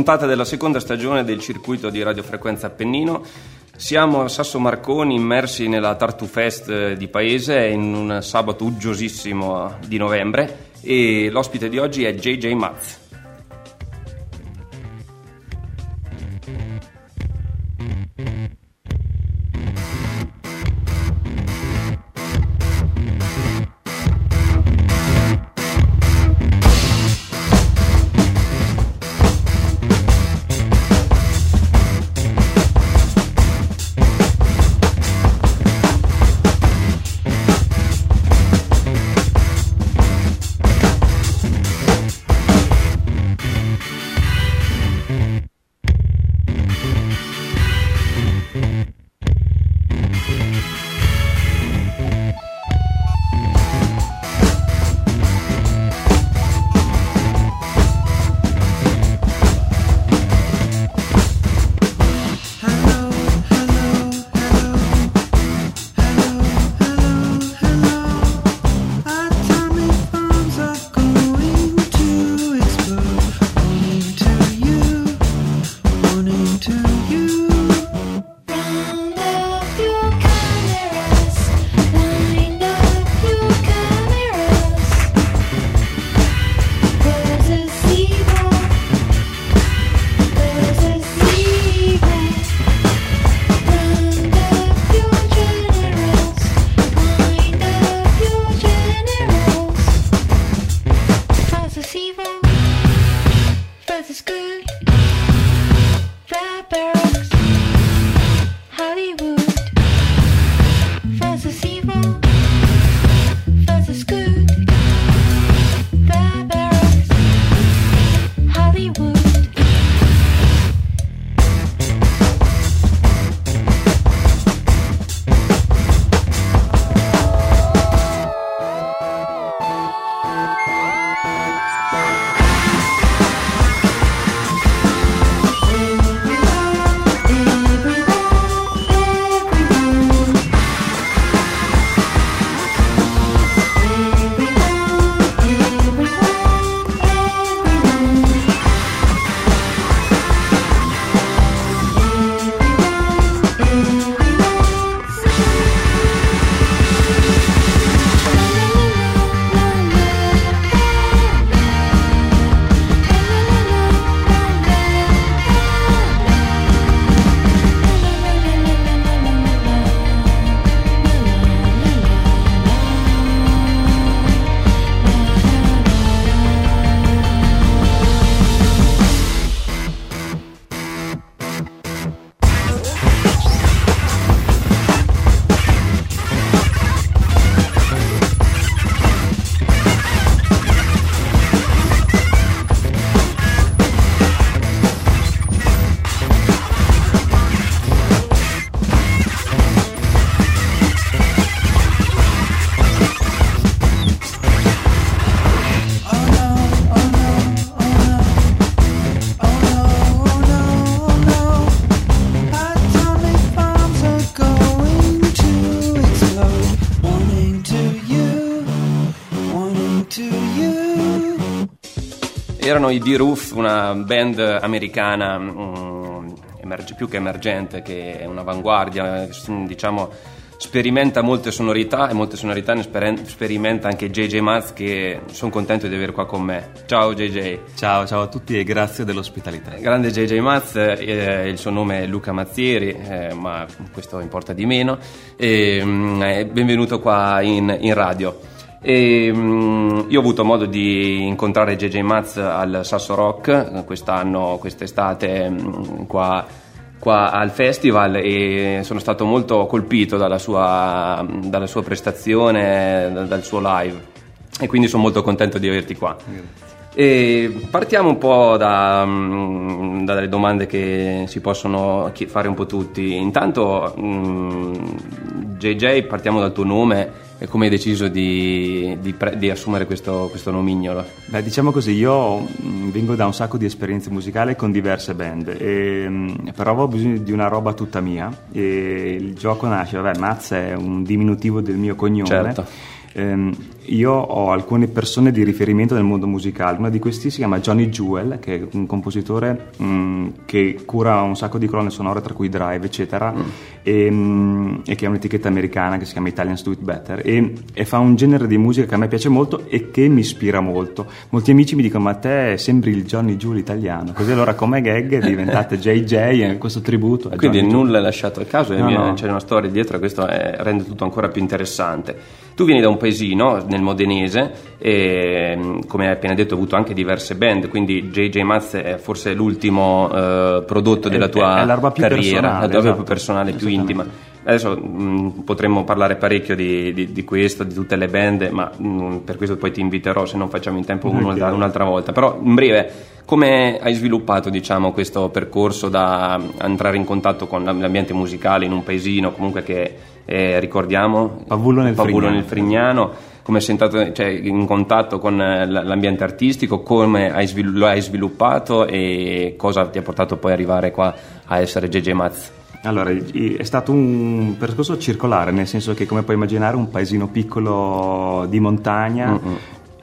Puntata della seconda stagione del circuito di radiofrequenza Appennino. Siamo a Sasso Marconi immersi nella Tartu Fest di paese in un sabato uggiosissimo di novembre e l'ospite di oggi è JJ Maz. Erano i D-Roof, una band americana um, emerge, più che emergente, che è un'avanguardia, diciamo, sperimenta molte sonorità e molte sonorità ne sperimenta anche JJ Maz che sono contento di avere qua con me. Ciao JJ. Ciao, ciao a tutti e grazie dell'ospitalità. Grande JJ Maz, eh, il suo nome è Luca Mazzieri, eh, ma questo importa di meno. E, mm, eh, benvenuto qua in, in radio. E, um, io ho avuto modo di incontrare JJ Maz al Sasso Rock quest'anno, quest'estate, um, qua, qua, al festival e sono stato molto colpito dalla sua, dalla sua prestazione, dal suo live e quindi sono molto contento di averti qua. E partiamo un po' da, um, dalle domande che si possono fare un po' tutti. Intanto, JJ, partiamo dal tuo nome come hai deciso di, di, pre- di assumere questo, questo, nomignolo? Beh, diciamo così, io mm, vengo da un sacco di esperienze musicali con diverse band, e, mm, però avevo bisogno di una roba tutta mia e il gioco nasce, vabbè, Maz è un diminutivo del mio cognome. Certo. Ehm, io ho alcune persone di riferimento nel mondo musicale. Una di questi si chiama Johnny Jewel, che è un compositore mh, mm, che cura un sacco di colonne sonore, tra cui Drive, eccetera, mm. e, mh, mm, e, che ha un'etichetta americana che si chiama Italians Do It Better. E, e, fa un genere di musica che a me piace molto e che mi ispira molto. Molti amici mi dicono: Ma te sembri il Johnny Jewel italiano. Così allora, come gag, diventate JJ questo tributo. Quindi Johnny nulla è lasciato al caso, no, no. c'è una storia dietro e questo è, rende tutto ancora più interessante. Tu vieni da un paesino nel modenese e come hai appena detto hai avuto anche diverse band, quindi JJ Maz è forse l'ultimo eh, prodotto della tua è, è carriera, la tua esatto. più personale, più intima. Adesso mh, potremmo parlare parecchio di, di, di, questo, di tutte le band, ma mh, per questo poi ti inviterò se non facciamo in tempo okay. un'altra volta. Però in breve, come hai sviluppato diciamo, questo percorso da entrare in contatto con l'ambiente musicale in un paesino comunque che eh, ricordiamo Pavullo nel, Pavullo Frignano. nel Frignano come sei entrato cioè, in contatto con l'ambiente artistico, come hai svilu- lo hai sviluppato e cosa ti ha portato poi ad arrivare qua a essere JJ Maz? Allora, è stato un percorso circolare, nel senso che come puoi immaginare un paesino piccolo di montagna,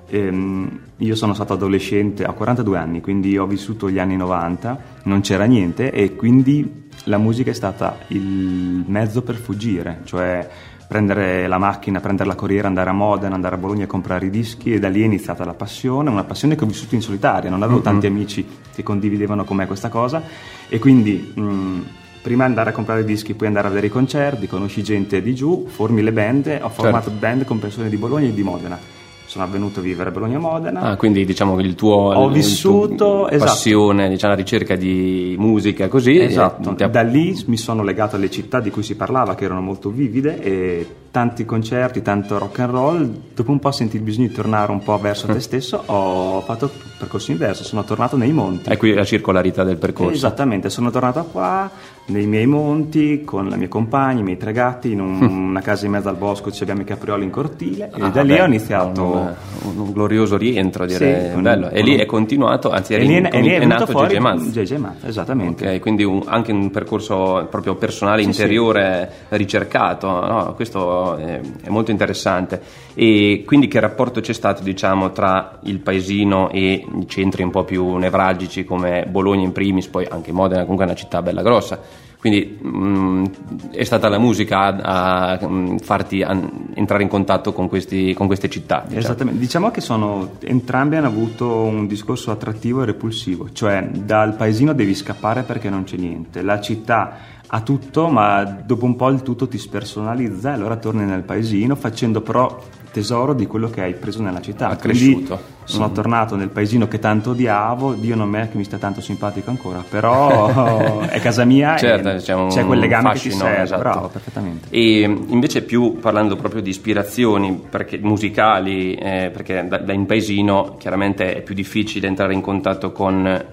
ehm, io sono stato adolescente a 42 anni, quindi ho vissuto gli anni 90, non c'era niente e quindi la musica è stata il mezzo per fuggire, cioè prendere la macchina, prendere la corriera, andare a Modena, andare a Bologna a comprare i dischi e da lì è iniziata la passione, una passione che ho vissuto in solitaria, non avevo mm-hmm. tanti amici che condividevano con me questa cosa e quindi mh, prima andare a comprare i dischi, poi andare a vedere i concerti, conosci gente di giù, formi le band, ho formato certo. band con persone di Bologna e di Modena sono avvenuto a vivere a Bologna-Modena. Ah, quindi diciamo che il tuo, Ho vissuto, esatto. passione, diciamo, la ricerca di musica così. Esatto, ha... da lì mi sono legato alle città di cui si parlava, che erano molto vivide e tanti concerti, tanto rock and roll. Dopo un po' senti il bisogno di tornare un po' verso te stesso, ho fatto il percorso inverso, sono tornato nei monti. È qui la circolarità del percorso. Esattamente, sono tornato qua nei miei monti con la mia compagna, i miei tre gatti, in un, una casa in mezzo al bosco, ci abbiamo i caprioli in cortile e ah, da lì beh, ho iniziato un, un, glorioso rientro direi, sì, bello. e lì è continuato, anzi è, rin- è, è, è nato JJ Maz. JJ Maz, esattamente. Ok, quindi anche un percorso proprio personale, sì, interiore, sì. ricercato, no? questo è, molto interessante. E quindi che rapporto c'è stato diciamo tra il paesino e i centri un po' più nevralgici come Bologna in primis, poi anche Modena comunque è una città bella grossa quindi mh, mm, è stata la musica a, a mm, farti a, entrare in contatto con, questi, con queste città. Diciamo. Esattamente, diciamo che sono, entrambi hanno avuto un discorso attrattivo e repulsivo, cioè dal paesino devi scappare perché non c'è niente, la città ha tutto ma dopo un po' il tutto ti spersonalizza e allora torni nel paesino facendo però tesoro di quello che hai preso nella città. Ha cresciuto. Sono mm-hmm. tornato nel paesino che tanto odiavo, Dio non è che mi sta tanto simpatico ancora, però è casa mia certo, e c'è, c'è quel legame fascino, che ti serve, esatto. bravo, perfettamente. E invece più parlando proprio di ispirazioni perché, musicali, eh, perché da, da, in paesino chiaramente è più difficile entrare in contatto con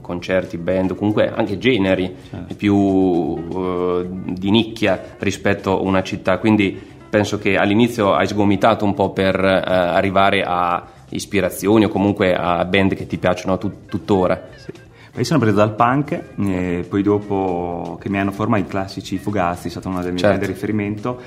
concerti, band, comunque anche generi certo. più uh, di nicchia rispetto a una città, quindi penso che all'inizio hai sgomitato un po' per eh, arrivare a ispirazioni o comunque a band che ti piacciono tut- tuttora. Sì. Poi sono preso dal punk e poi dopo che mi hanno formato i classici Fugazzi, è stata una delle mie certo. band di riferimento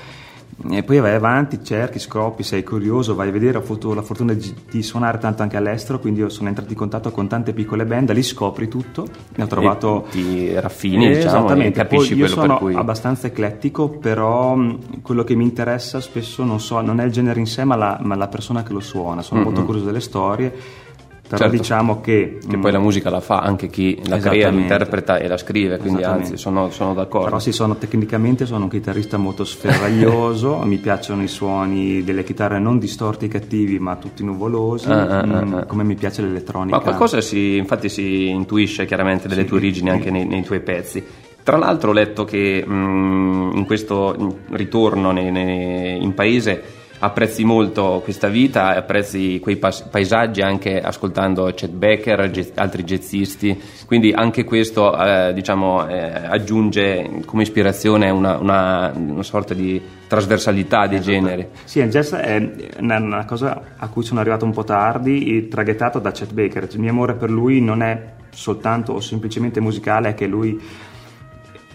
e poi vai avanti, cerchi, scopri, sei curioso, vai a vedere, ho avuto la fortuna di, di, suonare tanto anche all'estero, quindi io sono entrato in contatto con tante piccole band, lì scopri tutto, ne ho trovato... E ti raffini, eh, diciamo, esattamente. capisci poi quello sono per cui... abbastanza eclettico, però quello che mi interessa spesso non, so, non è il genere in sé, ma la, ma la persona che lo suona, sono mm-hmm. molto curioso delle storie però certo, diciamo che... Che poi la musica la fa anche chi la crea, l'interpreta e la scrive, quindi anzi sono, sono, d'accordo. Però sì, sono, tecnicamente sono un chitarrista molto sferraglioso, mi piacciono i suoni delle chitarre non distorti e cattivi ma tutti nuvolosi, ah, ah, ah, mm, come mi piace l'elettronica. Ma qualcosa si, infatti si intuisce chiaramente delle sì, tue origini sì. anche nei, nei tuoi pezzi. Tra l'altro ho letto che mh, mm, in questo ritorno nei, nei, in paese apprezzi molto questa vita, apprezzi quei pas- paesaggi anche ascoltando Chet Becker, ge- altri jazzisti, quindi anche questo eh, diciamo, eh, aggiunge come ispirazione una, una, una, sorta di trasversalità dei esatto. generi. Sì, il jazz è una cosa a cui sono arrivato un po' tardi, traghettato da Chet Baker, il mio amore per lui non è soltanto o semplicemente musicale, è che lui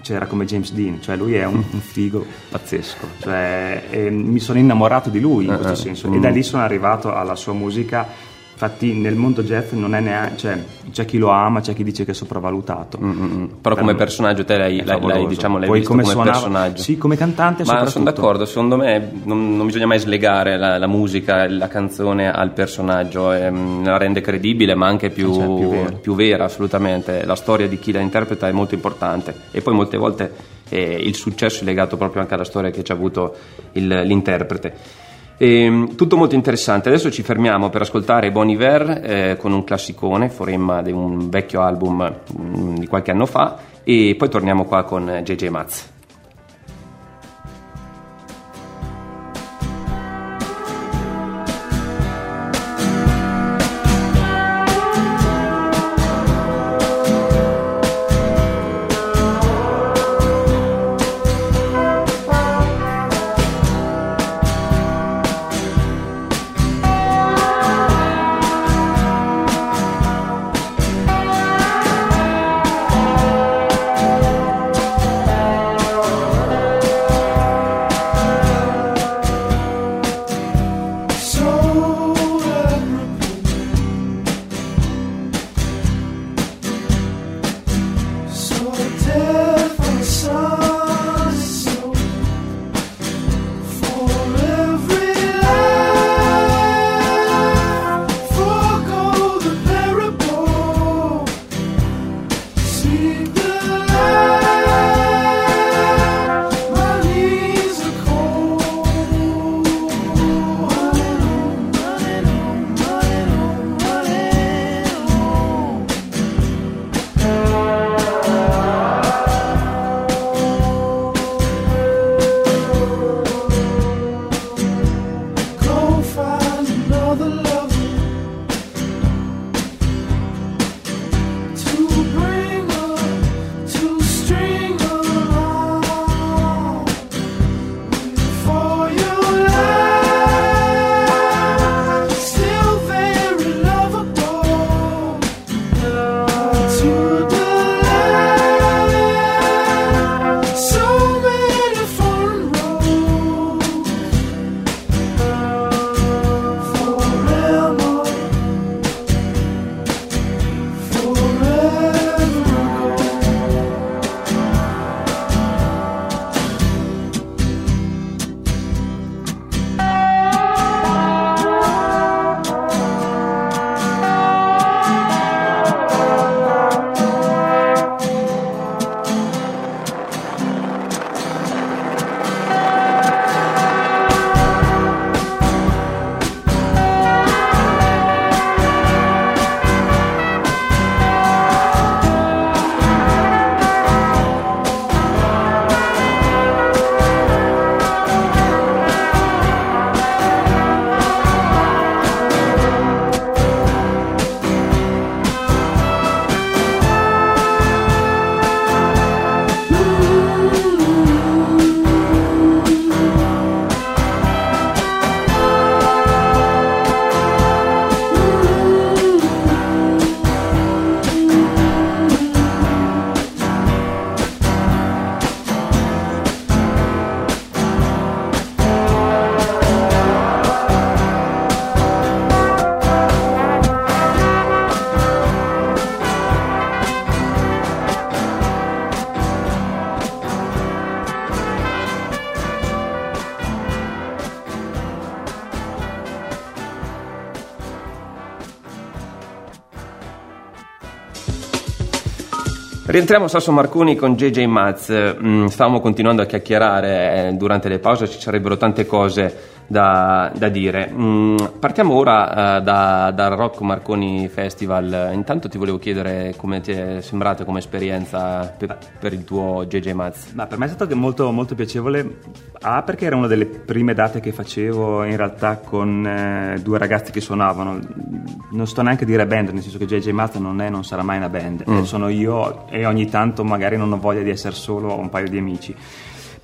cioè, era come James Dean, cioè lui è un, un figo pazzesco, cioè, mi sono innamorato di lui in questo uh-huh. senso e da lì sono arrivato alla sua musica Infatti nel mondo jazz non è neanche, cioè, c'è chi lo ama, c'è chi dice che è sopravvalutato. Mm-hmm. Però come personaggio te l'hai, l'hai, l'hai, diciamo, l'hai Poi visto come, come personaggio. Sì, come cantante Ma sono d'accordo, secondo me non, non bisogna mai slegare la, la, musica, la canzone al personaggio, ehm, la rende credibile ma anche più, cioè, più, vera. più, vera. assolutamente. La storia di chi la interpreta è molto importante e poi molte volte eh, il successo è legato proprio anche alla storia che ci ha avuto il, l'interprete. E, ehm, tutto molto interessante. Adesso ci fermiamo per ascoltare Bon Iver eh, con un classicone, foremma di un vecchio album mh, mm, di qualche anno fa, e poi torniamo qua con JJ Matz. Rientriamo Sasso Marconi con JJ Maz. Mm, stavamo continuando a chiacchierare eh, durante le pause, ci sarebbero tante cose da, da dire. Mm, partiamo ora uh, da, dal Rock Marconi Festival. Intanto ti volevo chiedere come ti è sembrato come esperienza per, per il tuo JJ Maz. Ma per me è stato molto, molto piacevole. A perché era una delle prime date che facevo in realtà con eh, due ragazzi che suonavano. Non sto neanche a dire band, nel senso che JJ Maz non è non sarà mai una band. Mm. Sono io e ogni tanto magari non ho voglia di essere solo, ho un paio di amici.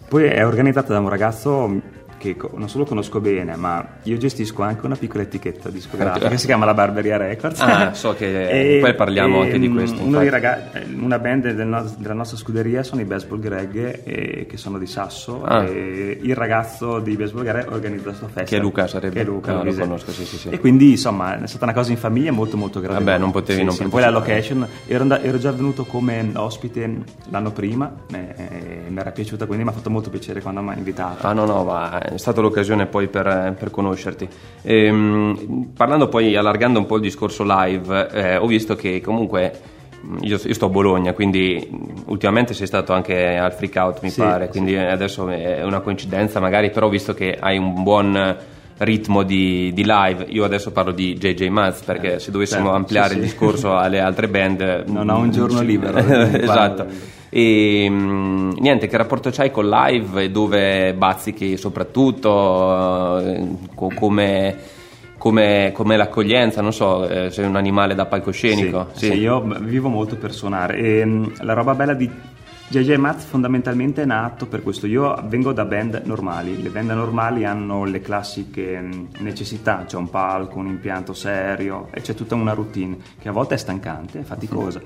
Poi è organizzata da un ragazzo che non solo conosco bene, ma io gestisco anche una piccola etichetta discografica che si chiama la Barberia Records. Ah, so che e, poi parliamo e, anche di questo. Ragazzi, una band del no, della nostra scuderia sono i Baseball Greg, eh, che sono di Sasso. Ah. il ragazzo di Baseball Greg organizza questo festival. Che è Luca sarebbe? Che è Luca, no, lo conosco, sì, sì, sì. E quindi insomma è stata una cosa in famiglia molto molto grande. Vabbè, non potevi sì, non sì. Poi la location, ero, ero, già venuto come ospite l'anno prima, e, mi era piaciuta, quindi mi ha fatto molto piacere quando mi ha invitato. Ah no, no, ma è stata l'occasione poi per, per conoscerti. Ehm, parlando poi, allargando un po' il discorso live, eh, ho visto che comunque io, io, sto a Bologna, quindi ultimamente sei stato anche al freak out, mi sì, pare, quindi sì. adesso è una coincidenza magari, però visto che hai un buon ritmo di, di live, io adesso parlo di JJ Maz perché eh, se dovessimo certo, ampliare sì, il discorso alle altre band... Non ho un giorno libero. esatto. E niente, che rapporto c'hai con live e dove bazzichi soprattutto, eh, come come, come l'accoglienza, non so, eh, sei un animale da palcoscenico. Sì, sì. sì io vivo molto per suonare e mm, la roba bella di JJ Maz fondamentalmente è nato per questo, io vengo da band normali, le band normali hanno le classiche mm, necessità, c'è un palco, un impianto serio e c'è tutta una routine che a volte è stancante, è faticosa.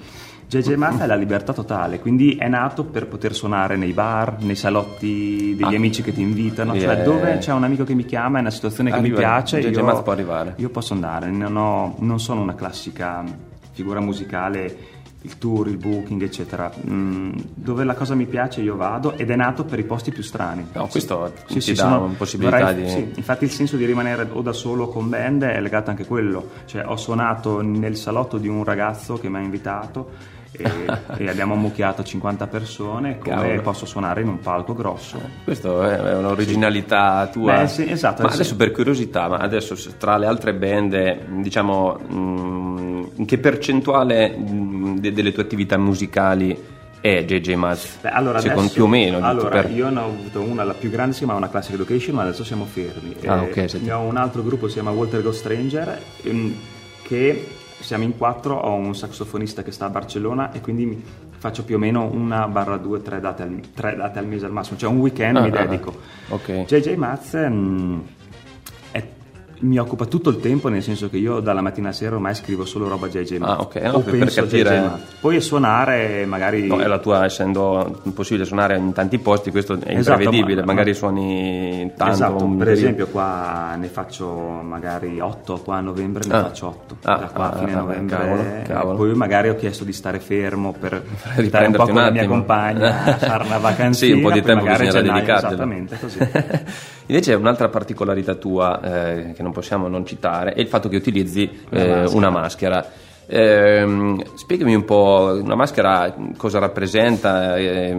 JJ Mata è la libertà totale, quindi è nato per poter suonare nei bar, nei salotti degli ah. amici che ti invitano, yeah. cioè dove c'è un amico che mi chiama, è una situazione che Arriva. mi piace, JJ io, può arrivare. io posso andare, non, ho, non sono una classica figura musicale il tour, il booking, eccetera. Mm, dove la cosa mi piace io vado ed è nato per i posti più strani. No, questo sì, ti sì, dà sono, possibilità vorrei, di... Sì, infatti il senso di rimanere o da solo o con band è legato anche a quello. Cioè ho suonato nel salotto di un ragazzo che mi ha invitato e, e, abbiamo ammucchiato 50 persone come Cavolo. posso suonare in un palco grosso questo è un'originalità sì. tua Beh, sì, esatto, ma adesso per curiosità ma adesso tra le altre band diciamo mm, in che percentuale mm, delle tue attività musicali è JJ Maz? Beh, allora Secondo adesso, più o meno. Allora, per... io ne ho avuto una, la più grande si chiama una Classic Education, ma adesso siamo fermi. Ah, ok. Ne ho un altro gruppo si chiama Walter Go Stranger, ehm, che siamo in quattro, ho un saxofonista che sta a Barcellona e quindi faccio più o meno una barra due, tre date al, tre date al mese al massimo, cioè un weekend ah, mi ah, dedico. Ah, okay. JJ Maz mh, mm, mi occupa tutto il tempo, nel senso che io dalla mattina alla sera ormai scrivo solo roba JJ Maz. Ah, ok, no, per, per capire. Poi suonare magari. No, è la tua, essendo impossibile suonare in tanti posti, questo è esatto, imprevedibile. Ma, magari ma... suoni tanto. Esatto, per esempio, qua ne faccio magari 8, qua a novembre ne ah. faccio 8. Ah, da qua a fine ah, novembre. Cavolo, cavolo. Poi magari ho chiesto di stare fermo per stare un po' con un la mia compagna, fare una vacanza. sì, un po' di tempo bisognerà dedicartelo. Esattamente così. Invece un'altra particolarità tua eh, che non possiamo non citare è il fatto che utilizzi una, eh, maschera. una maschera. Eh, spiegami un po' una maschera cosa rappresenta. Eh,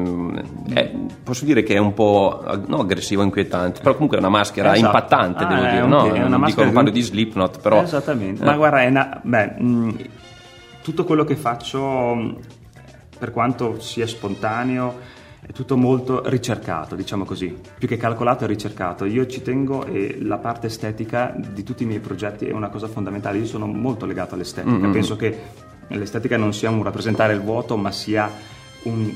posso dire che è un po' no, aggressivo, inquietante, però comunque è una maschera esatto. impattante, ah, devo dire. No? È una maschera Dico, parlo di Slipknot, però. Esattamente, ma guarda, una, beh, mh, tutto quello che faccio, per quanto sia spontaneo è tutto molto ricercato, diciamo così, più che calcolato è ricercato. Io ci tengo e la parte estetica di tutti i miei progetti è una cosa fondamentale, io sono molto legato all'estetica, mm-hmm. penso che l'estetica non sia un rappresentare il vuoto, ma sia un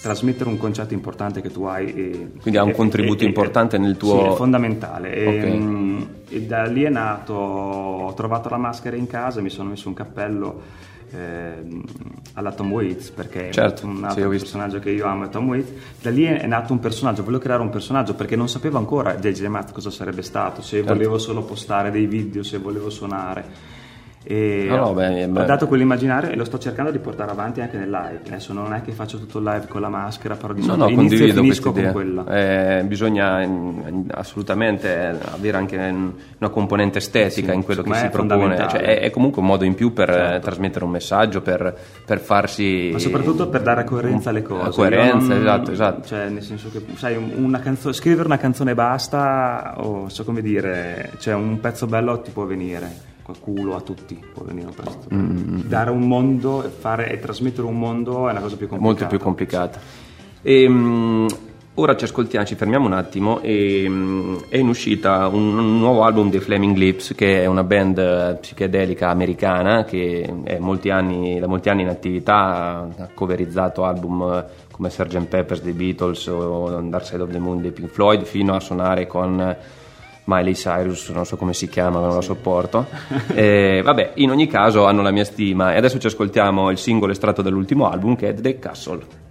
trasmettere un concetto importante che tu hai. E, Quindi ha un e, contributo e, importante nel tuo... Sì, è fondamentale. Okay. E, da lì è nato, ho trovato la maschera in casa, mi sono messo un cappello eh, alla Tom Waits perché certo, un altro sì, personaggio che io amo è Tom Waits. Da lì è nato un personaggio volevo creare un personaggio perché non sapevo ancora JJ Matt cosa sarebbe stato se certo. volevo solo postare dei video se volevo suonare e no, no, beh, ho dato quell'immaginario e lo sto cercando di portare avanti anche nel live. Adesso non è che faccio tutto il live con la maschera, però di solito no, no, inizio e finisco con quella. Eh, bisogna assolutamente avere anche una componente estetica sì, in quello che si propone. Cioè, è, è, comunque un modo in più per certo. trasmettere un messaggio, per, per, farsi. Ma soprattutto per dare coerenza alle cose. Coerenza, non, esatto, esatto. Cioè, nel senso che, sai, una canzone, scrivere una canzone basta, o so come dire, cioè un pezzo bello ti può venire culo a tutti può venire presto. Mm-hmm. Dare un mondo fare, e trasmettere un mondo è una cosa più complicata. Molto più complicata. E, um, ora ci ascoltiamo, ci fermiamo un attimo e mm, è in uscita un, un, nuovo album dei Flaming Lips che è una band eh, psichedelica americana che è molti anni, da molti anni in attività, ha coverizzato album eh, come Sgt. Peppers dei Beatles o Dark Side of the Moon dei Pink Floyd fino a suonare con Miley Cyrus, non so come si chiama, non lo sopporto. E, vabbè, in ogni caso hanno la mia stima e adesso ci ascoltiamo il singolo estratto dall'ultimo album che è The Castle.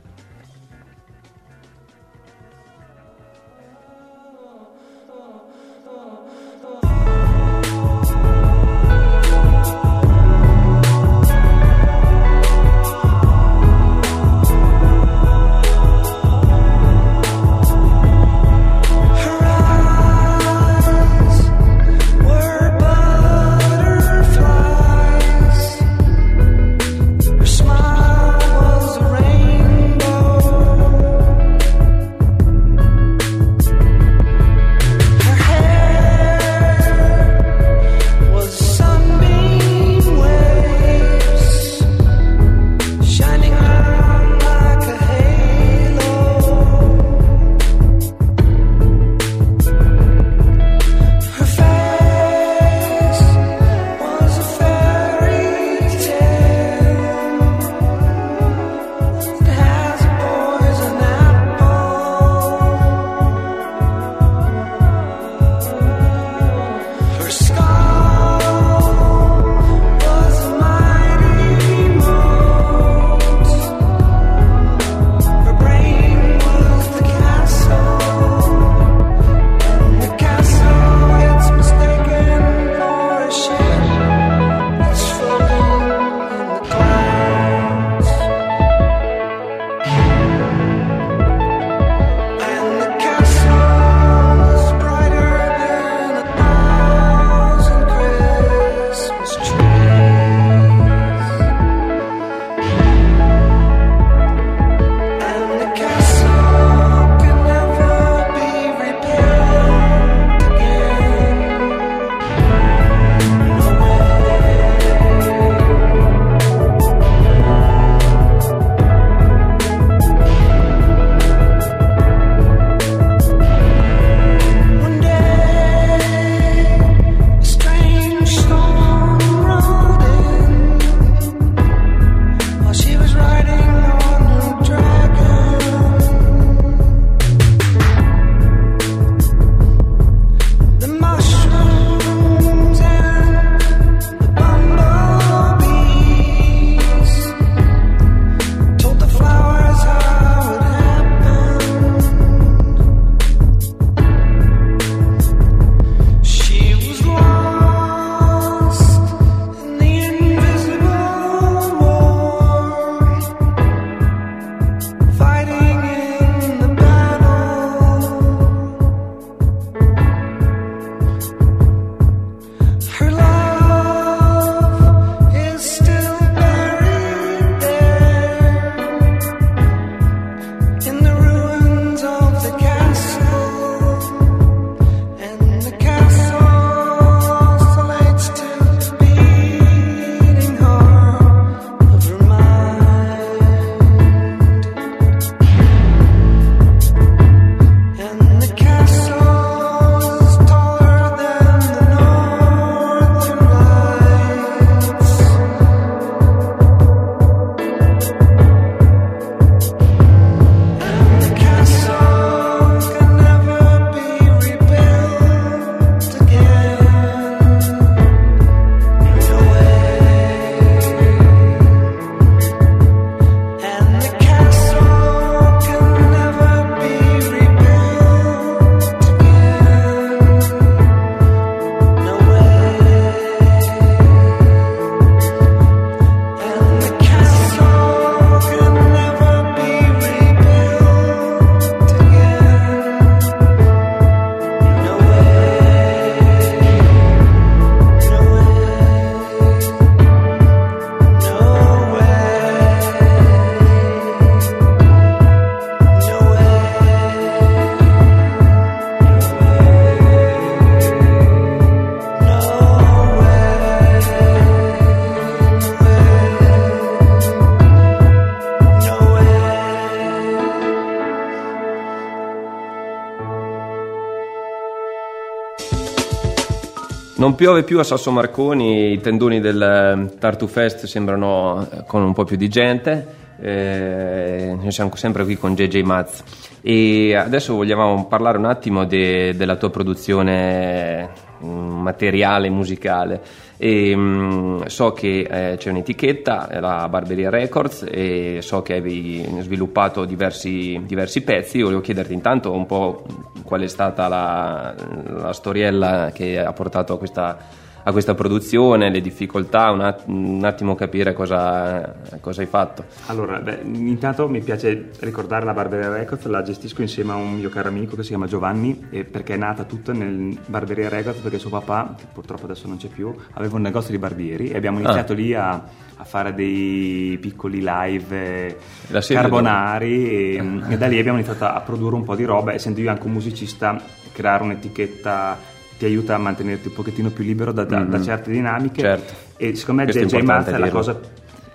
Non piove più a Sasso Marconi, i tendoni del eh, Tartu Fest sembrano eh, con un po' più di gente. Eh, noi siamo sempre qui con JJ Maz e adesso vogliamo parlare un attimo de, della tua produzione mm, materiale musicale e, mh, mm, so che eh, c'è un'etichetta, la Barberia Records e so che hai sviluppato diversi, diversi pezzi, volevo chiederti intanto un po' qual è stata la, la storiella che ha portato a questa a questa produzione, le difficoltà, un, att- un attimo capire cosa, cosa, hai fatto. Allora, beh, intanto mi piace ricordare la Barberia Records, la gestisco insieme a un mio caro amico che si chiama Giovanni, perché è nata tutta nel Barberia Records perché suo papà, che purtroppo adesso non c'è più, aveva un negozio di barbieri e abbiamo iniziato ah. lì a, a, fare dei piccoli live carbonari e, e da lì abbiamo iniziato a produrre un po' di roba, essendo io anche un musicista, creare un'etichetta ti aiuta a mantenerti un pochettino più libero da, da, mm-hmm. da certe dinamiche certo. e secondo me JJ Math è la cosa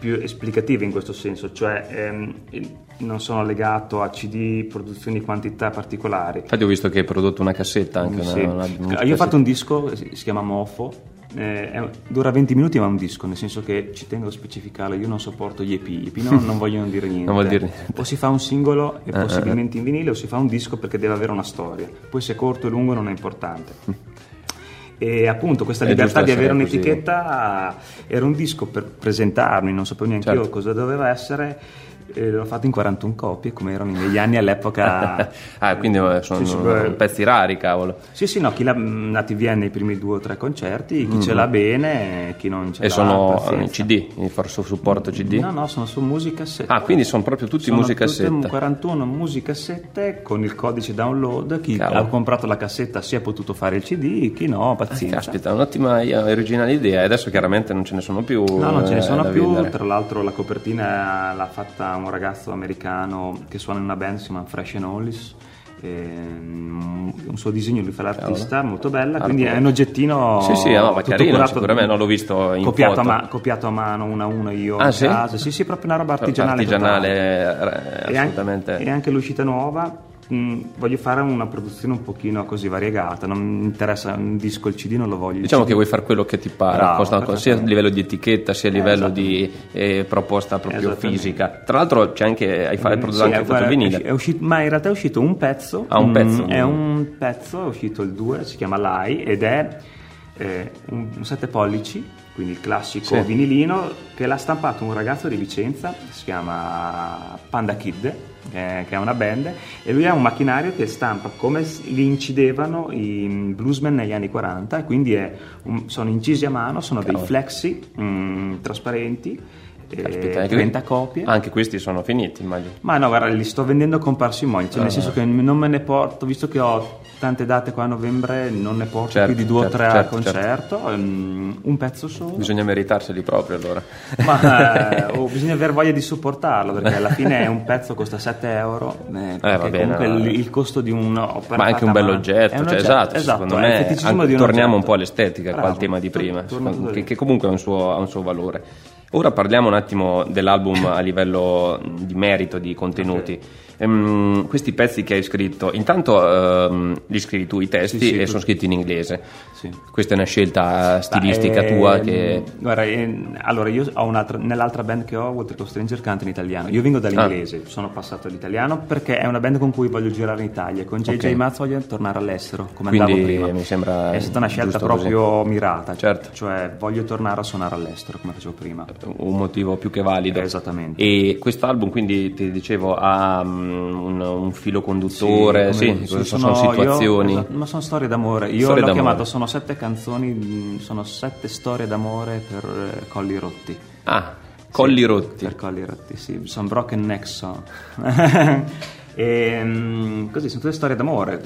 più esplicativa in questo senso, cioè ehm, non sono legato a CD, produzioni di quantità particolari. Infatti ho visto che hai prodotto una cassetta anche. Sì. Una, una, Io ho fatto un disco, si chiama Mofo, eh, dura 20 minuti ma è un disco, nel senso che ci tengo a specificarlo, io non sopporto gli EP, gli EP non, non vogliono dire niente. non dire niente. O si fa un singolo e eh, possibilmente in vinile o si fa un disco perché deve avere una storia, poi se è corto o lungo non è importante. E appunto questa libertà di avere un'etichetta era un disco per presentarmi, non sapevo neanche certo. io cosa doveva essere e l'ho fatto in 41 copie come erano negli anni all'epoca. Ah quindi eh, sono sì, sì, pezzi rari cavolo. Sì sì no chi l'ha nati via nei primi due o tre concerti chi mm. ce l'ha bene chi non ce e l'ha sono in cd forzo supporto cd? No no sono su musicassette ah quindi sono proprio tutti sono musicassette 41 musicassette con il codice download chi cavolo. ha comprato la cassetta si è potuto fare il cd chi no pazienza. ah, caspita un'ottima e originale idea. Adesso chiaramente non ce ne sono più no non ce ne sono eh, più vendere. tra l'altro la copertina l'ha fatta un ragazzo americano che suona in una band, si chiama Fresh and Hollis. Mm, un suo disegno lui fa l'artista Cavolo. molto bella Arco. quindi è un oggettino sì sì no, ma carino curato, sicuramente non l'ho visto in copiato a, ma, copiato a, mano uno a uno io ah, sì? casa sì sì proprio una roba artigianale artigianale eh, assolutamente e anche, e anche l'uscita nuova mh, mm, voglio fare una produzione un pochino così variegata, non mi interessa un disco, il CD non lo voglio. Diciamo che vuoi fare quello che ti pare, Bravo, sia a livello di etichetta sia a livello eh, di eh, proposta proprio fisica. Tra l'altro c'è anche, hai fatto mm, prodotto sì, anche vinile. È uscito, ma in realtà è uscito un pezzo. Ah, un pezzo. Mm, è un pezzo, è uscito il 2, si chiama Lai ed è eh, un, un 7 pollici quindi il classico sì. vinilino che l'ha stampato un ragazzo di Vicenza, si chiama Panda Kid, che è una band, e lui ha un macchinario che stampa come li incidevano i bluesmen negli anni 40, quindi un, sono incisi a mano, sono Cavolo. dei flexi mh, mm, trasparenti Aspetta, 30 copie. Anche questi sono finiti, immagino. Ma no, guarda, li sto vendendo con parsimonio, cioè uh nel senso che non me ne porto, visto che ho tante date qua a novembre, non ne porto certo, più di due certo, o tre certo, al concerto, certo. um, un pezzo solo. Bisogna meritarseli proprio allora. Ma eh, oh, bisogna aver voglia di supportarlo, perché alla fine un pezzo costa 7 euro, eh, eh, va bene, comunque no. il, il, costo di un'opera... Ma anche un bello oggetto, cioè, oggetto, esatto, esatto, secondo me anche, torniamo un po' all'estetica, Bravo, qua al tema di prima, che, che, comunque ha un suo, ha un suo valore. Ora parliamo un attimo dell'album a livello di merito, di contenuti. Okay. Um, questi pezzi che hai scritto, intanto um, li scrivi tu i testi sì, sì, e tu... sono scritti in inglese. Sì. Questa è una scelta stilistica Beh, tua che... Guarda, eh, allora io ho un'altra, nell'altra band che ho, Walter Co Stranger, canto in italiano. Io vengo dall'inglese, ah. sono passato all'italiano perché è una band con cui voglio girare in Italia. Con JJ okay. Mazz voglio tornare all'estero, come Quindi andavo prima. mi sembra È stata una scelta proprio così. mirata. Certo. Cioè voglio tornare a suonare all'estero, come facevo prima. Un motivo più che valido. esattamente. E quest'album, quindi ti dicevo, ha um, un, un filo conduttore, sì, sì, sì sono, sono, situazioni. Io, esatto, ma sono storie d'amore. Io storie l'ho d'amore. chiamato, sono sette canzoni, mm, sono sette storie d'amore per eh, colli rotti. Ah, colli rotti. Per colli rotti, sì, sono broken neck song. e, um, così, sono tutte storie d'amore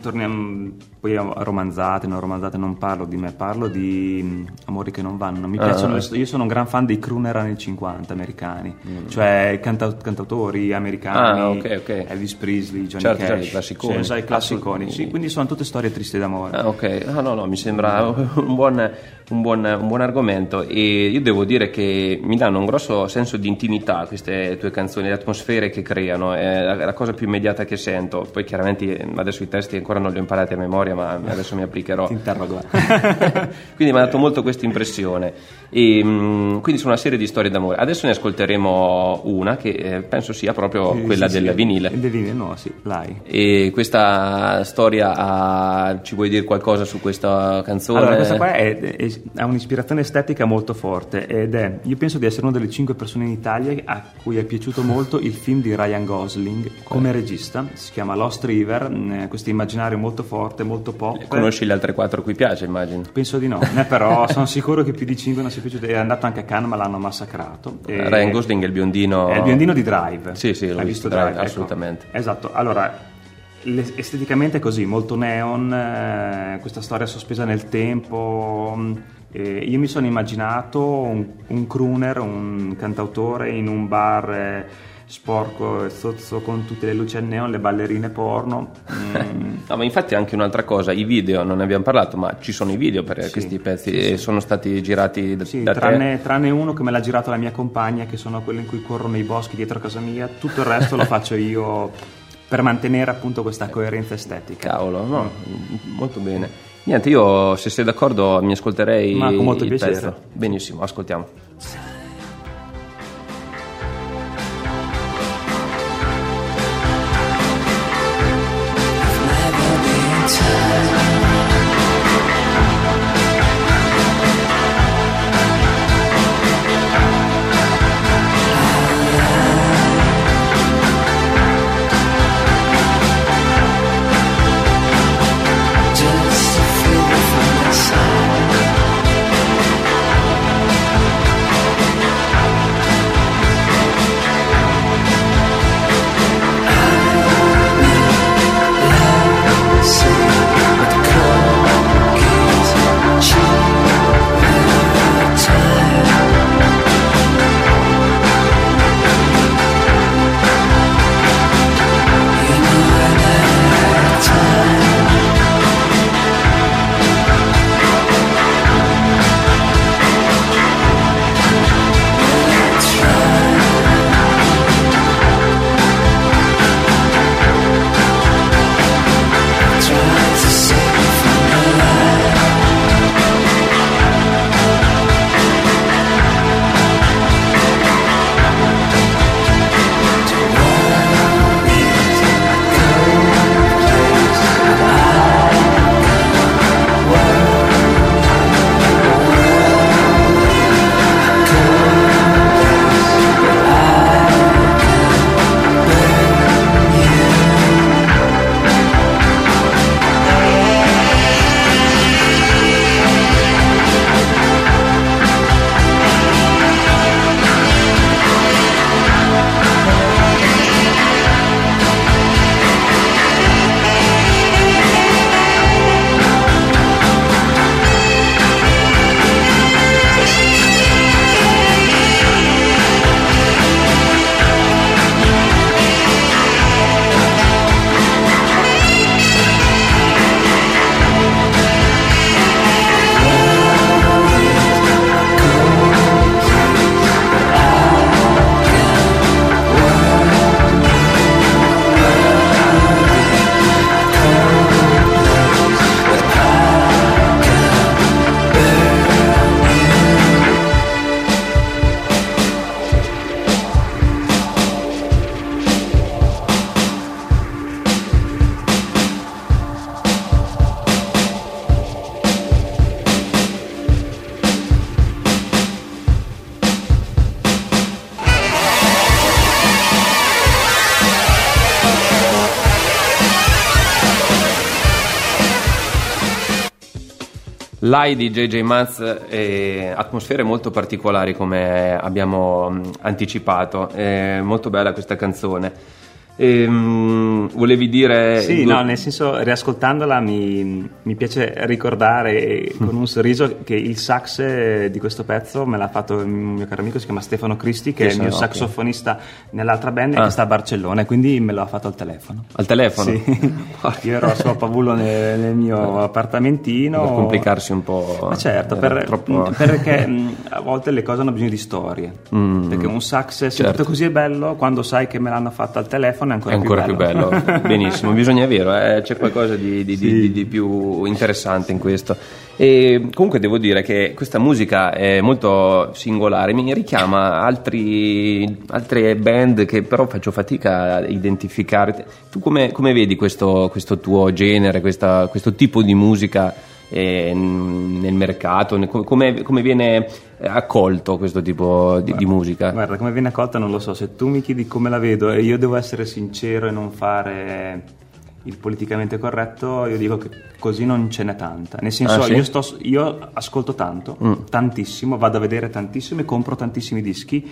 torniamo poi a romanzate, non romanzate, non parlo di me, parlo di mm, amori che non vanno. Mi piacciono, uh-huh. io sono un gran fan dei crooner anni 50 americani, mm. cioè canta- cantautori americani, ah, okay, okay. Elvis Presley, Johnny certo, Cash, certo, classiconi. Cioè, sai, classiconi, sì, quindi sono tutte storie tristi d'amore. Ah, ok, no, no, no, mi sembra un buon, un buon, un buon argomento e io devo dire che mi danno un grosso senso di intimità queste tue canzoni, le atmosfere che creano, è la, la cosa più immediata che sento, poi chiaramente adesso i testi ancora non li ho imparati a memoria, ma adesso mi applicherò. Ti interrogo. quindi mi ha dato molto questa impressione. E, mh, quindi sono una serie di storie d'amore. Adesso ne ascolteremo una che eh, penso sia proprio Sì, quella sì, del sì, vinile. Il del vinile, no, sì, l'hai. E questa storia ha- ci vuoi dire qualcosa su questa canzone? Allora, questa qua è- è- ha un'ispirazione estetica molto forte ed è, io penso di essere una delle cinque persone in Italia a cui è piaciuto molto il film di Ryan Gosling come regista, si chiama Lost River, mh, questo immaginario molto forte, molto pop. Conosci le altre quattro a cui piace, immagino. Penso di no, eh, però sono sicuro che più di 5 non si è piaciuto. È andato anche a Cannes, ma l'hanno massacrato. E- Ryan Gosling è il biondino. È il biondino di Drive. Sì, sì, l'ho Hai visto, visto Drive, Drive? Ecco. assolutamente. Esatto, allora esteticamente è così, molto neon, eh, questa storia sospesa nel tempo. eh, io mi sono immaginato un, un crooner, un cantautore in un bar eh, sporco e zozzo con tutte le luci a neon, le ballerine porno. mm, No, ma infatti anche un'altra cosa, i video, non ne abbiamo parlato, ma ci sono i video per Sì, questi pezzi sì, e sono stati girati da, Sì, da te. tranne, tranne uno che me l'ha girato la mia compagna, che sono quelli in cui corro nei boschi dietro casa mia, tutto il resto lo faccio io per mantenere appunto questa coerenza estetica. Cavolo, no, molto bene. Niente, io se sei d'accordo mi ascolterei Ma con molto piacere. pezzo. Benissimo, ascoltiamo. L'AI di JJ Maz e atmosfere molto particolari come abbiamo anticipato, è molto bella questa canzone. E, mh, volevi dire... Sì, due- no, nel senso, riascoltandola mi, mi piace ricordare con un sorriso che il sax eh, di questo pezzo me l'ha fatto un mio caro amico, si chiama Stefano Cristi, che Sì, è il mio sì, ok. sassofonista nell'altra band Ah. che sta a Barcellona, quindi me lo ha fatto al telefono. Al telefono? Sì. Io ero a Sopavullo nel, nel mio appartamentino. Per complicarsi un po'. Ma certo, era per- troppo- perché mh, a volte le cose hanno bisogno di storie. Mm. Perché un sax, se Certo. tutto così è bello, quando sai che me l'hanno fatto al telefono, telefono è ancora, È ancora più bello, benissimo, bisogna vero, eh, c'è qualcosa di, di- di- Sì. di- di più interessante in questo. E comunque devo dire che questa musica è molto singolare, mi richiama altri, altre band che però faccio fatica a identificare. Tu come, come vedi questo, questo tuo genere, questa- questo tipo di musica eh, nel mercato? Come, come viene accolto questo tipo di, di musica? Guarda, come viene accolta non lo so, se tu mi chiedi come la vedo e io devo essere sincero e non fare il politicamente corretto, io dico che così non ce n'è tanta. Nel senso, Ah, sì? io, sto- io ascolto tanto, Mm. tantissimo, vado a vedere tantissimo e compro tantissimi dischi.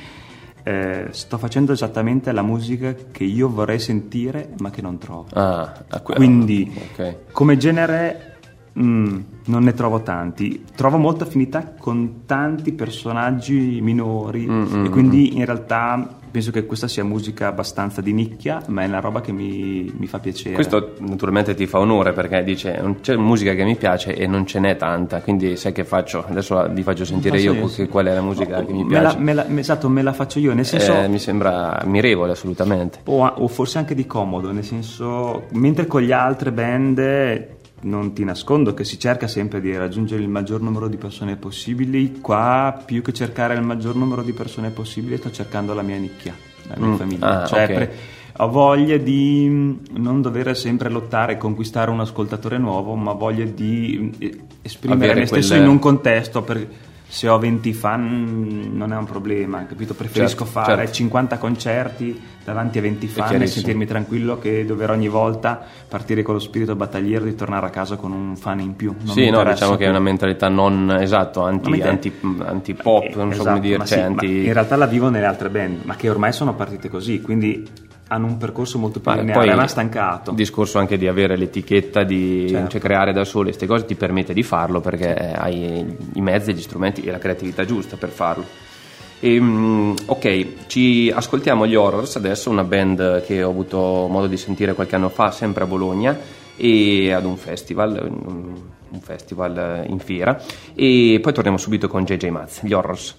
Eh, sto facendo esattamente la musica che io vorrei sentire ma che non trovo. Ah, que- Quindi, ok. come genere, mm, non ne trovo tanti. Trovo molta affinità con tanti personaggi minori Mm, e quindi in realtà penso che questa sia musica abbastanza di nicchia, ma è una roba che mi, mi fa piacere. Questo naturalmente ti fa onore perché dice c'è musica che mi piace e non ce n'è tanta, quindi sai che faccio? Adesso vi faccio sentire io che- qual è la musica che mi Me la- piace. me la- esatto, me la faccio io, nel senso... Eh, mi sembra ammirevole assolutamente. O, o forse anche di comodo, nel senso, mentre con le altre band non ti nascondo che si cerca sempre di raggiungere il maggior numero di persone possibili, qua più che cercare il maggior numero di persone possibili sto cercando la mia nicchia, la mia Mm, famiglia. ah, Cioè, ok. pre- ho voglia di mh, non dover sempre lottare e conquistare un ascoltatore nuovo, ma voglia di mh, esprimere Avere me stesso quel- in un contesto. Per, se ho 20 fan non è un problema, capito? Preferisco Certo, fare certo. 50 concerti davanti a 20 fan e sentirmi tranquillo che dover ogni volta partire con lo spirito battagliero di tornare a casa con un fan in più. Non sì, no, diciamo che è una mentalità non esatto, anti, inter- anti, anti-pop, Eh, non so esatto, come dire, cioè sì, ma anti... in realtà la vivo nelle altre band, ma che ormai sono partite così, quindi hanno un percorso molto più Ma lineare. ha stancato. Il discorso anche di avere l'etichetta, di Certo. cioè, creare da sole queste cose ti permette di farlo perché hai i mezzi, gli strumenti e la creatività giusta per farlo. Ehm, ok, ci ascoltiamo gli Horrors adesso, una band che ho avuto modo di sentire qualche anno fa, sempre a Bologna, e ad un festival, un festival in fiera, e poi torniamo subito con JJ Maz, gli Horrors.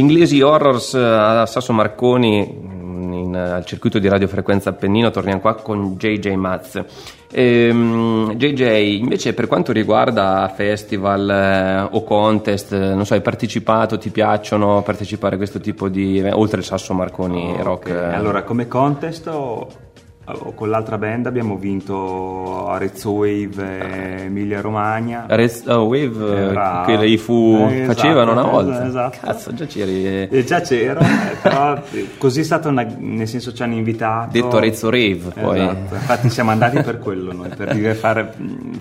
Inglesi Horrors eh, a Sasso Marconi mm, in- al circuito di radiofrequenza Appennino, torniamo qua con JJ Maz. Ehm, JJ, invece per quanto riguarda festival eh, o contest, eh, non so, hai partecipato, ti piacciono partecipare a questo tipo di oltre il Sasso Marconi Rock? Ok, eh, Allora, come contest ho- con l'altra band abbiamo vinto Arezzo Wave e Emilia Romagna. Rez- oh, Wave, eh, Era- che i fu Eh, facevano una volta. esatto. Cazzo, già c'eri. eh, E già c'ero, eh, però eh, così è stato una- nel senso ci hanno invitato. Detto Arezzo Rave, poi. Esatto, infatti siamo andati per quello noi, per fare,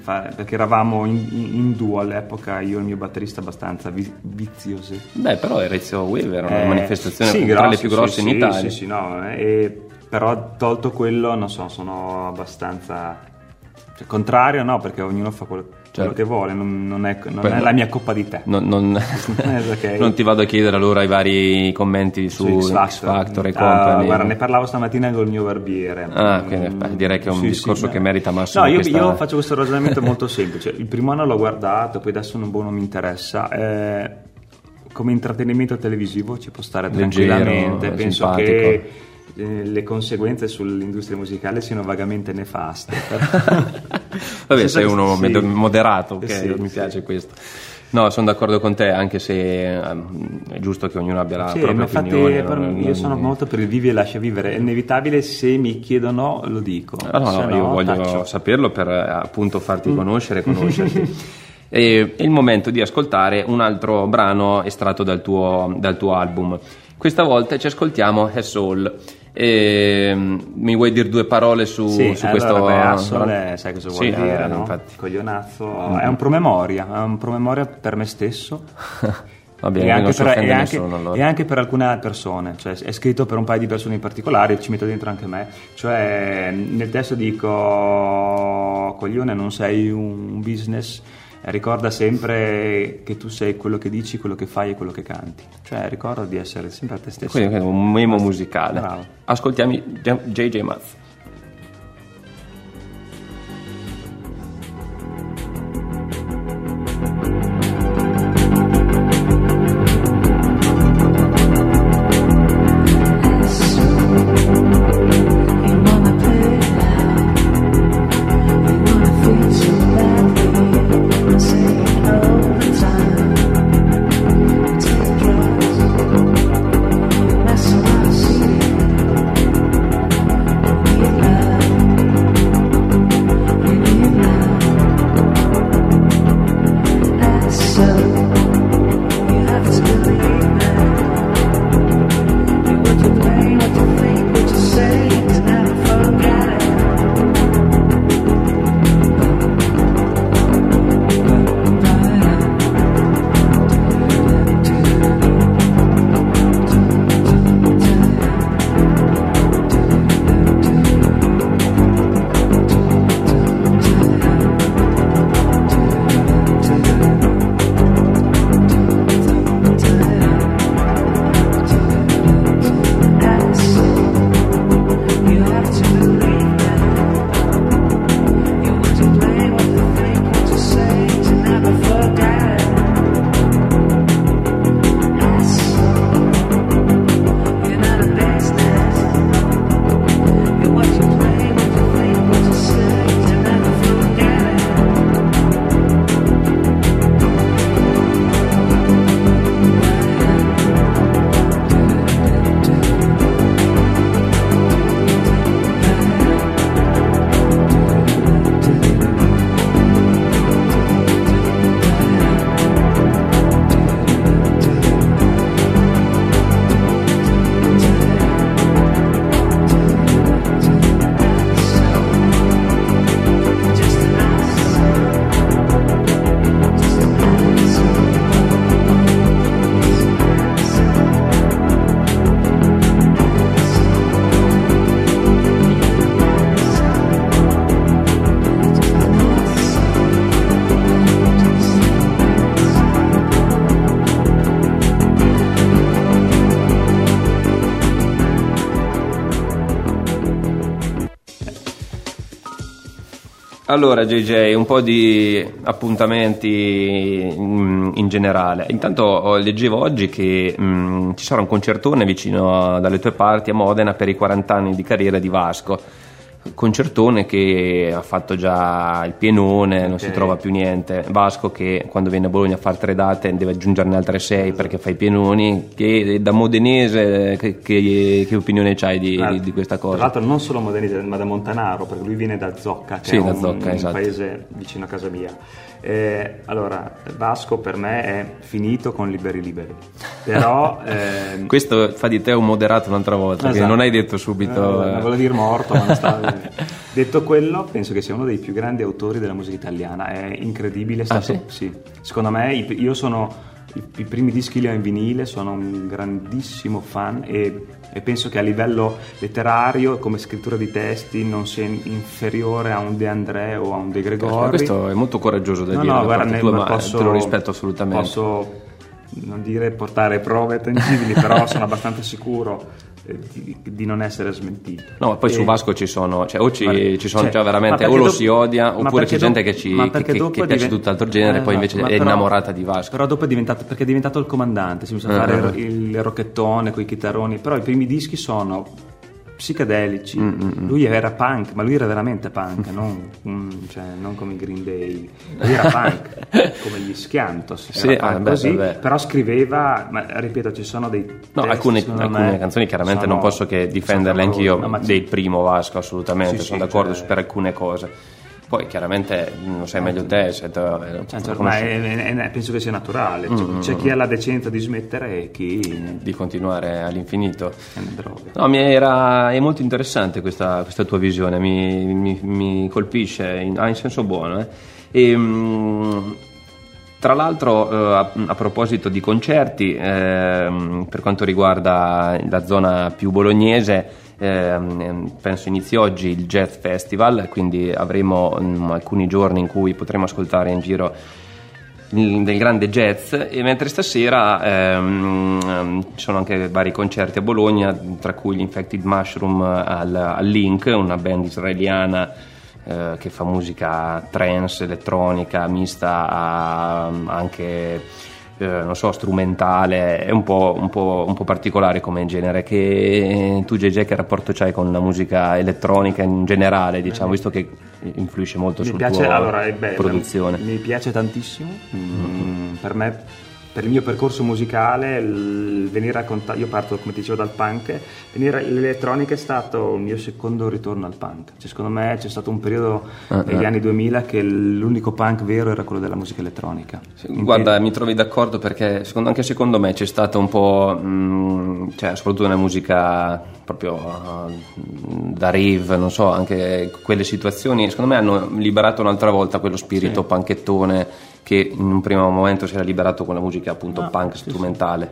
fare- perché eravamo in, in- duo all'epoca, io e il mio batterista abbastanza vi- viziosi. Beh, però Erezio Wave era una Eh, manifestazione sì, tra le grosse, più grosse sì, in sì, Italia. Sì, sì, no, eh, e- però tolto quello, non so, sono abbastanza cioè, contrario, no, perché ognuno fa quello, Certo. che vuole, non, non è, non è la mia coppa di tè. Non, non- ok. non ti vado a chiedere allora i vari commenti su Su X Factor, e company. guarda, ne parlavo stamattina col mio barbiere. Ah, quindi, beh, direi che è un sì, discorso sì, che merita massimo No, io, questa- io faccio questo ragionamento molto semplice. Il primo anno l'ho guardato, poi adesso non, boh, non mi interessa. Eh, come intrattenimento televisivo ci può stare Leggero, tranquillamente. Penso simpatico. che eh, le conseguenze sull'industria musicale siano vagamente nefaste. Vabbè, sei uno sì. moderato, ok, Sì, mi sì. piace questo. No, sono d'accordo con te, anche se ehm, è giusto che ognuno abbia la Sì, propria infatti opinione. per- non- io sono molto per il vivi e lascia vivere. È inevitabile, se mi chiedono lo dico. Ah, no, Se no, io voglio taccio. saperlo per appunto Mm. farti conoscere e conoscerti. E- È il momento di ascoltare un altro brano estratto dal tuo, dal tuo album. Questa volta ci ascoltiamo A Soul. E, mi vuoi dire due parole su, Sì, su allora, questo beh, Assol è- sai cosa vuol Sì, dire, eh, no? infatti. Coglionazzo. È un promemoria, è un promemoria per me stesso. Va bene, e, anche per, e anche- nessuno allora. e anche per alcune persone, cioè è scritto per un paio di persone in particolare, ci metto dentro anche me, cioè nel testo dico coglione non sei un business, ricorda sempre che tu sei quello che dici, quello che fai e quello che canti, cioè ricorda di essere sempre te stesso. Quindi è un memo musicale. Bravo. Ascoltiamo JJ Maz. Allora JJ, un po' di appuntamenti in, in generale. Intanto oh, leggevo oggi che mm, ci sarà un concertone vicino a- dalle tue parti a Modena per i 40 anni di carriera di Vasco. Concertone che ha fatto già il pienone, non si trova più niente. Vasco che quando viene a Bologna a fare tre date deve aggiungerne altre sei perché fa i pienoni. Che da modenese che, che- che opinione c'hai di, Ah, di- questa Tra cosa? l'altro non solo Modenese, ma da Montanaro, perché lui viene da Zocca, che Sì, è da un, Zocca, un esatto. paese vicino a casa mia. Eh, allora, Vasco per me è finito con Liberi Liberi, però... ehm, Questo fa di te un moderato un'altra volta, Esatto. non hai detto subito. Eh, eh. volevo dire morto, ma non bene. Detto quello, penso che sia uno dei più grandi autori della musica italiana. È incredibile. Ah, stato- sì? Secondo me, io sono. I, i primi dischi li ho in vinile, sono un grandissimo fan e, e penso che a livello letterario, come scrittura di testi, non sia in- inferiore a un De André o a un De Gregori. Questo è molto coraggioso da No, dire no, da guarda, parte ne- tua, ma posso, te lo rispetto assolutamente. Posso non dire portare prove tangibili, però sono abbastanza sicuro eh, di, di non essere smentito. No, ma poi su E- Vasco ci sono, cioè, o ci, ci sono cioè, già veramente, o lo dopo- si odia, oppure c'è gente dopo- che, ci, che, che- che piace diven- tutt'altro genere, Eh, poi invece è però- innamorata di Vasco. Però dopo è diventato, perché è diventato il comandante, si usa Eh, fare eh. il, il rocchettone con i chitarroni, però i primi dischi sono psichedelici. Mm, Lui era punk, ma lui era veramente punk, non, mm, cioè, non come i Green Day. Lui era punk, come gli Schiantos, Sì, ah, beh, così, beh, però scriveva, ma ripeto, ci sono dei No, testi, alcune, alcune me, canzoni chiaramente sono- non posso che difenderle anch'io no, del primo Vasco, assolutamente, Sì, sono sì, d'accordo cioè- su per alcune cose. Poi chiaramente non sai meglio te, se te, eh, conosci ma è- è- penso che sia naturale. Cioè, Mm, c'è chi ha la decenza di smettere e chi di continuare all'infinito. è. No, mi era, è molto interessante questa, questa tua visione, mi, mi- mi colpisce in, ah, in senso buono. eh. E, mm, tra l'altro, eh, a, a proposito di concerti, ehm, per quanto riguarda la zona più bolognese, ehm, penso inizi oggi il Jazz Festival, quindi avremo mm, alcuni giorni in cui potremo ascoltare in giro del grande jazz e mentre stasera ehm, ehm, ci sono anche vari concerti a Bologna tra cui gli Infected Mushroom al, al Link una band israeliana eh, che fa musica trance, elettronica mista a anche eh, non so, strumentale, è un po', un po'- un po' particolare come genere. Che tu, JJ, che rapporto c'hai con la musica elettronica in generale, diciamo, visto che influisce molto Mi sul piace, allora, bello, produzione. Mi piace tantissimo. Mm, per me, per il mio percorso musicale, il venire a contatto, io parto come dicevo dal punk, venire l'elettronica è stato il mio secondo ritorno al punk. Cioè, secondo me c'è stato un periodo Ah, negli ah. anni 2000 che l'unico punk vero era quello della musica elettronica. Guarda, che- mi trovi d'accordo perché secondo- anche secondo me c'è stata un po', mh, cioè, soprattutto nella musica proprio uh, da rave, non so, anche quelle situazioni, secondo me hanno liberato un'altra volta quello spirito panchettone che in un primo momento si era liberato con la musica appunto Ah, punk sì, sì. strumentale.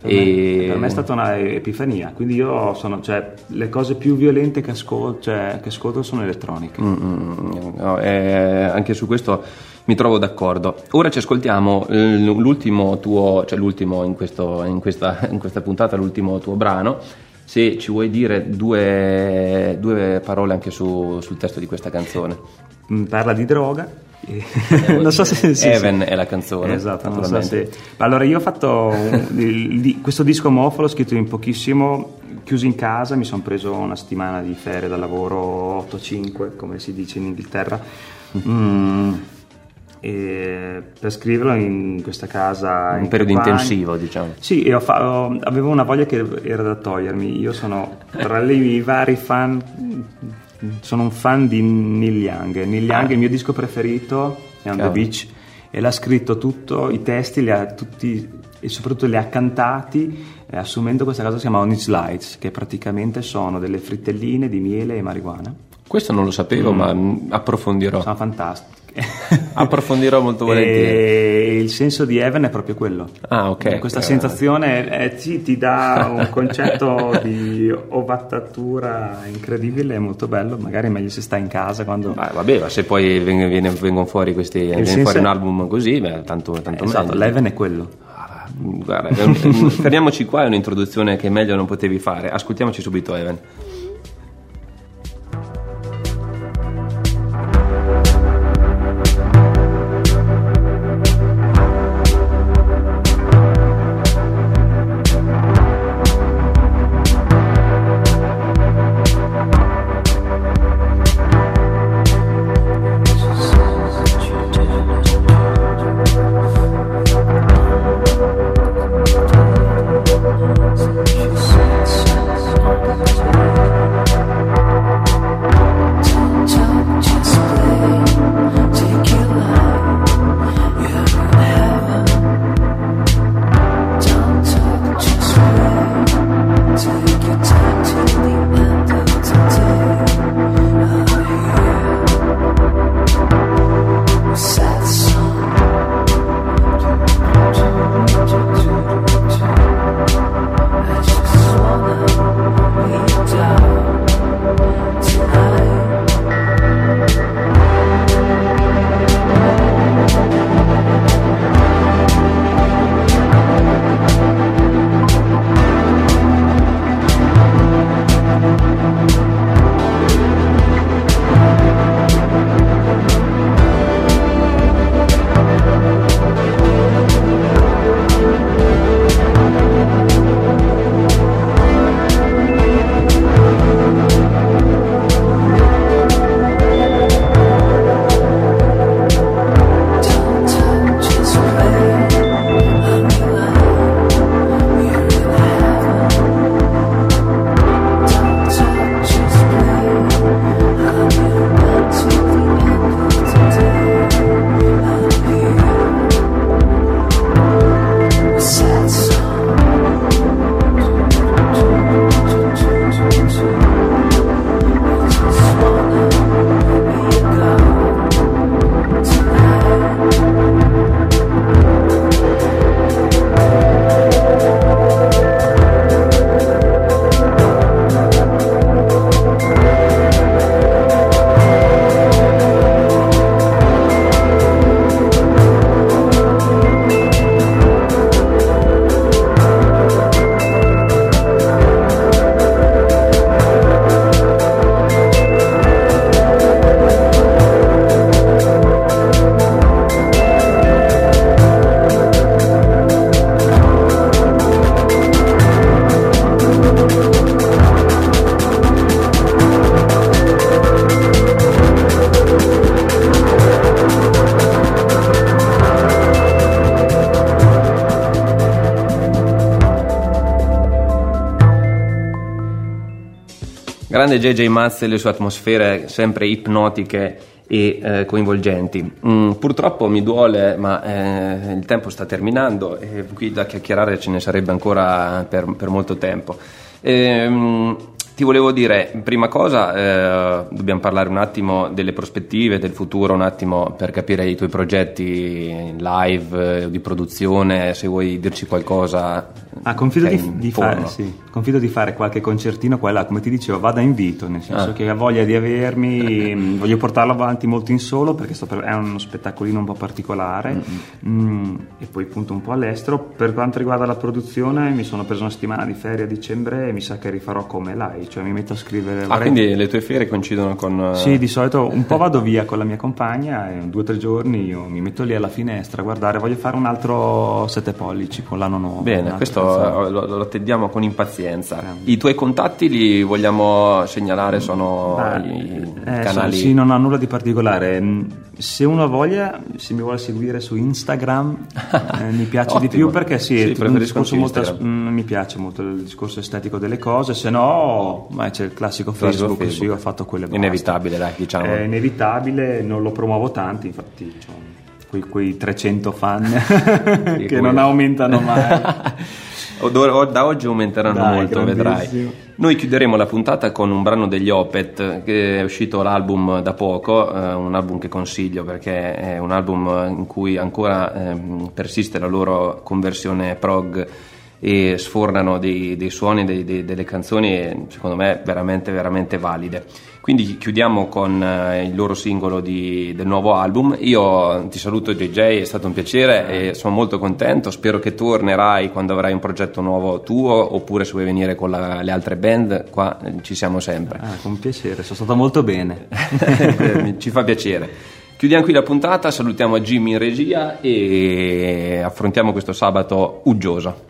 Per, E- me, per me è stata una epifania, quindi io sono, cioè, le cose più violente che ascolto, cioè, che ascolto sono elettroniche. Mm, mm, no, eh, anche su questo mi trovo d'accordo. Ora ci ascoltiamo eh, l'ultimo tuo, cioè l'ultimo in, questo- in questa, in questa puntata, l'ultimo tuo brano. Se ci vuoi dire due, due parole anche su- sul testo di questa canzone. Mm, parla di droga. E- non so se sì, sì. Heaven è la canzone. Esatto, non so se... Allora io ho fatto un- questo disco omofolo scritto in pochissimo, chiuso in casa, mi sono preso una settimana di ferie dal lavoro 8-5, come si dice in Inghilterra. Mm, e per scriverlo in questa casa Un in periodo campagna. intensivo, diciamo. Sì, e ho fa- ho- avevo una voglia che era da togliermi. Io sono tra i vari fan, sono un fan di Neil Young. Neil Young, il mio disco preferito è On the Cavolo. Beach e l'ha scritto tutto, i testi li ha tutti e soprattutto li ha cantati eh, assumendo questa cosa che si chiama On Its Lights, che praticamente sono delle frittelline di miele e marijuana. Questo non lo sapevo, ma mm, approfondirò. Sono fantastiche. Approfondirò molto volentieri. E il senso di Heaven è proprio quello. Ah, ok. Questa Eh, sensazione eh, sì, ti dà un concetto di ovattatura incredibile, è molto bello. Magari è meglio se stai in casa quando. Beh, vabbè, ma se poi veng- viene- vengono fuori questi viene senso fuori un album così, beh, tanto, tanto esatto, meglio. l'Heaven è quello. Ah, Guarda, fermiamoci qua, è un'introduzione che meglio non potevi fare. Ascoltiamoci subito Evan. Grande JJ Mazz e le sue atmosfere sempre ipnotiche e eh, coinvolgenti. Mm, purtroppo mi duole, ma eh, il tempo sta terminando e qui da chiacchierare ce ne sarebbe ancora per, per molto tempo. Ehm, ti volevo dire, prima cosa, eh, dobbiamo parlare un attimo delle prospettive, del futuro, un attimo per capire i tuoi progetti live, eh, di produzione, se vuoi dirci qualcosa. Ah, confido, di, di fare, sì, confido di fare qualche concertino qua e là, come ti dicevo, vado a invito, nel senso Ah. che ha voglia di avermi, mh, voglio portarlo avanti molto in solo perché per- è uno spettacolino un po' particolare mm, e poi punto un po' all'estero. Per quanto riguarda la produzione mi sono preso una settimana di ferie a dicembre e mi sa che rifarò come lei, cioè mi metto a scrivere... Ah, vorrei- quindi le tue ferie coincidono con... eh, Sì, di solito un po' vado via con la mia compagna e due o tre giorni io mi metto lì alla finestra a guardare, voglio fare un altro 7 pollici con l'anno nuovo. Bene, questo eh, lo, lo attendiamo con impazienza. Grande. I tuoi contatti li vogliamo segnalare, sono Ah, i eh, canali... sì, non ha nulla di particolare. Mm, Se uno ha voglia, se mi vuole seguire su Instagram, eh, mi piace di più perché sì, Sì, un discorso molto, Instagram. mm, mi piace molto il discorso estetico delle cose, se no ma c'è il classico Classico Facebook, sì, Facebook. ho fatto quelle basta. Inevitabile, dai, diciamo. È inevitabile, non lo promuovo tanto, infatti c'ho quei, quei 300 fan che cui- non aumentano mai. Da oggi aumenteranno Dai, molto, vedrai. Noi chiuderemo la puntata con un brano degli Opet, che è uscito l'album da poco, eh, un album che consiglio perché è un album in cui ancora ehm, persiste la loro conversione prog e sfornano dei, dei suoni, dei- dei- delle canzoni secondo me veramente veramente valide. Quindi chiudiamo con eh, il loro singolo di- del nuovo album. Io ti saluto JJ, è stato un piacere e sono molto contento. Spero che tornerai quando avrai un progetto nuovo tuo oppure se vuoi venire con la- le altre band, qua eh, ci siamo sempre. Ah, con piacere, sono stato molto bene. ci fa piacere. Chiudiamo qui la puntata, salutiamo Jimmy in regia e affrontiamo questo sabato uggioso.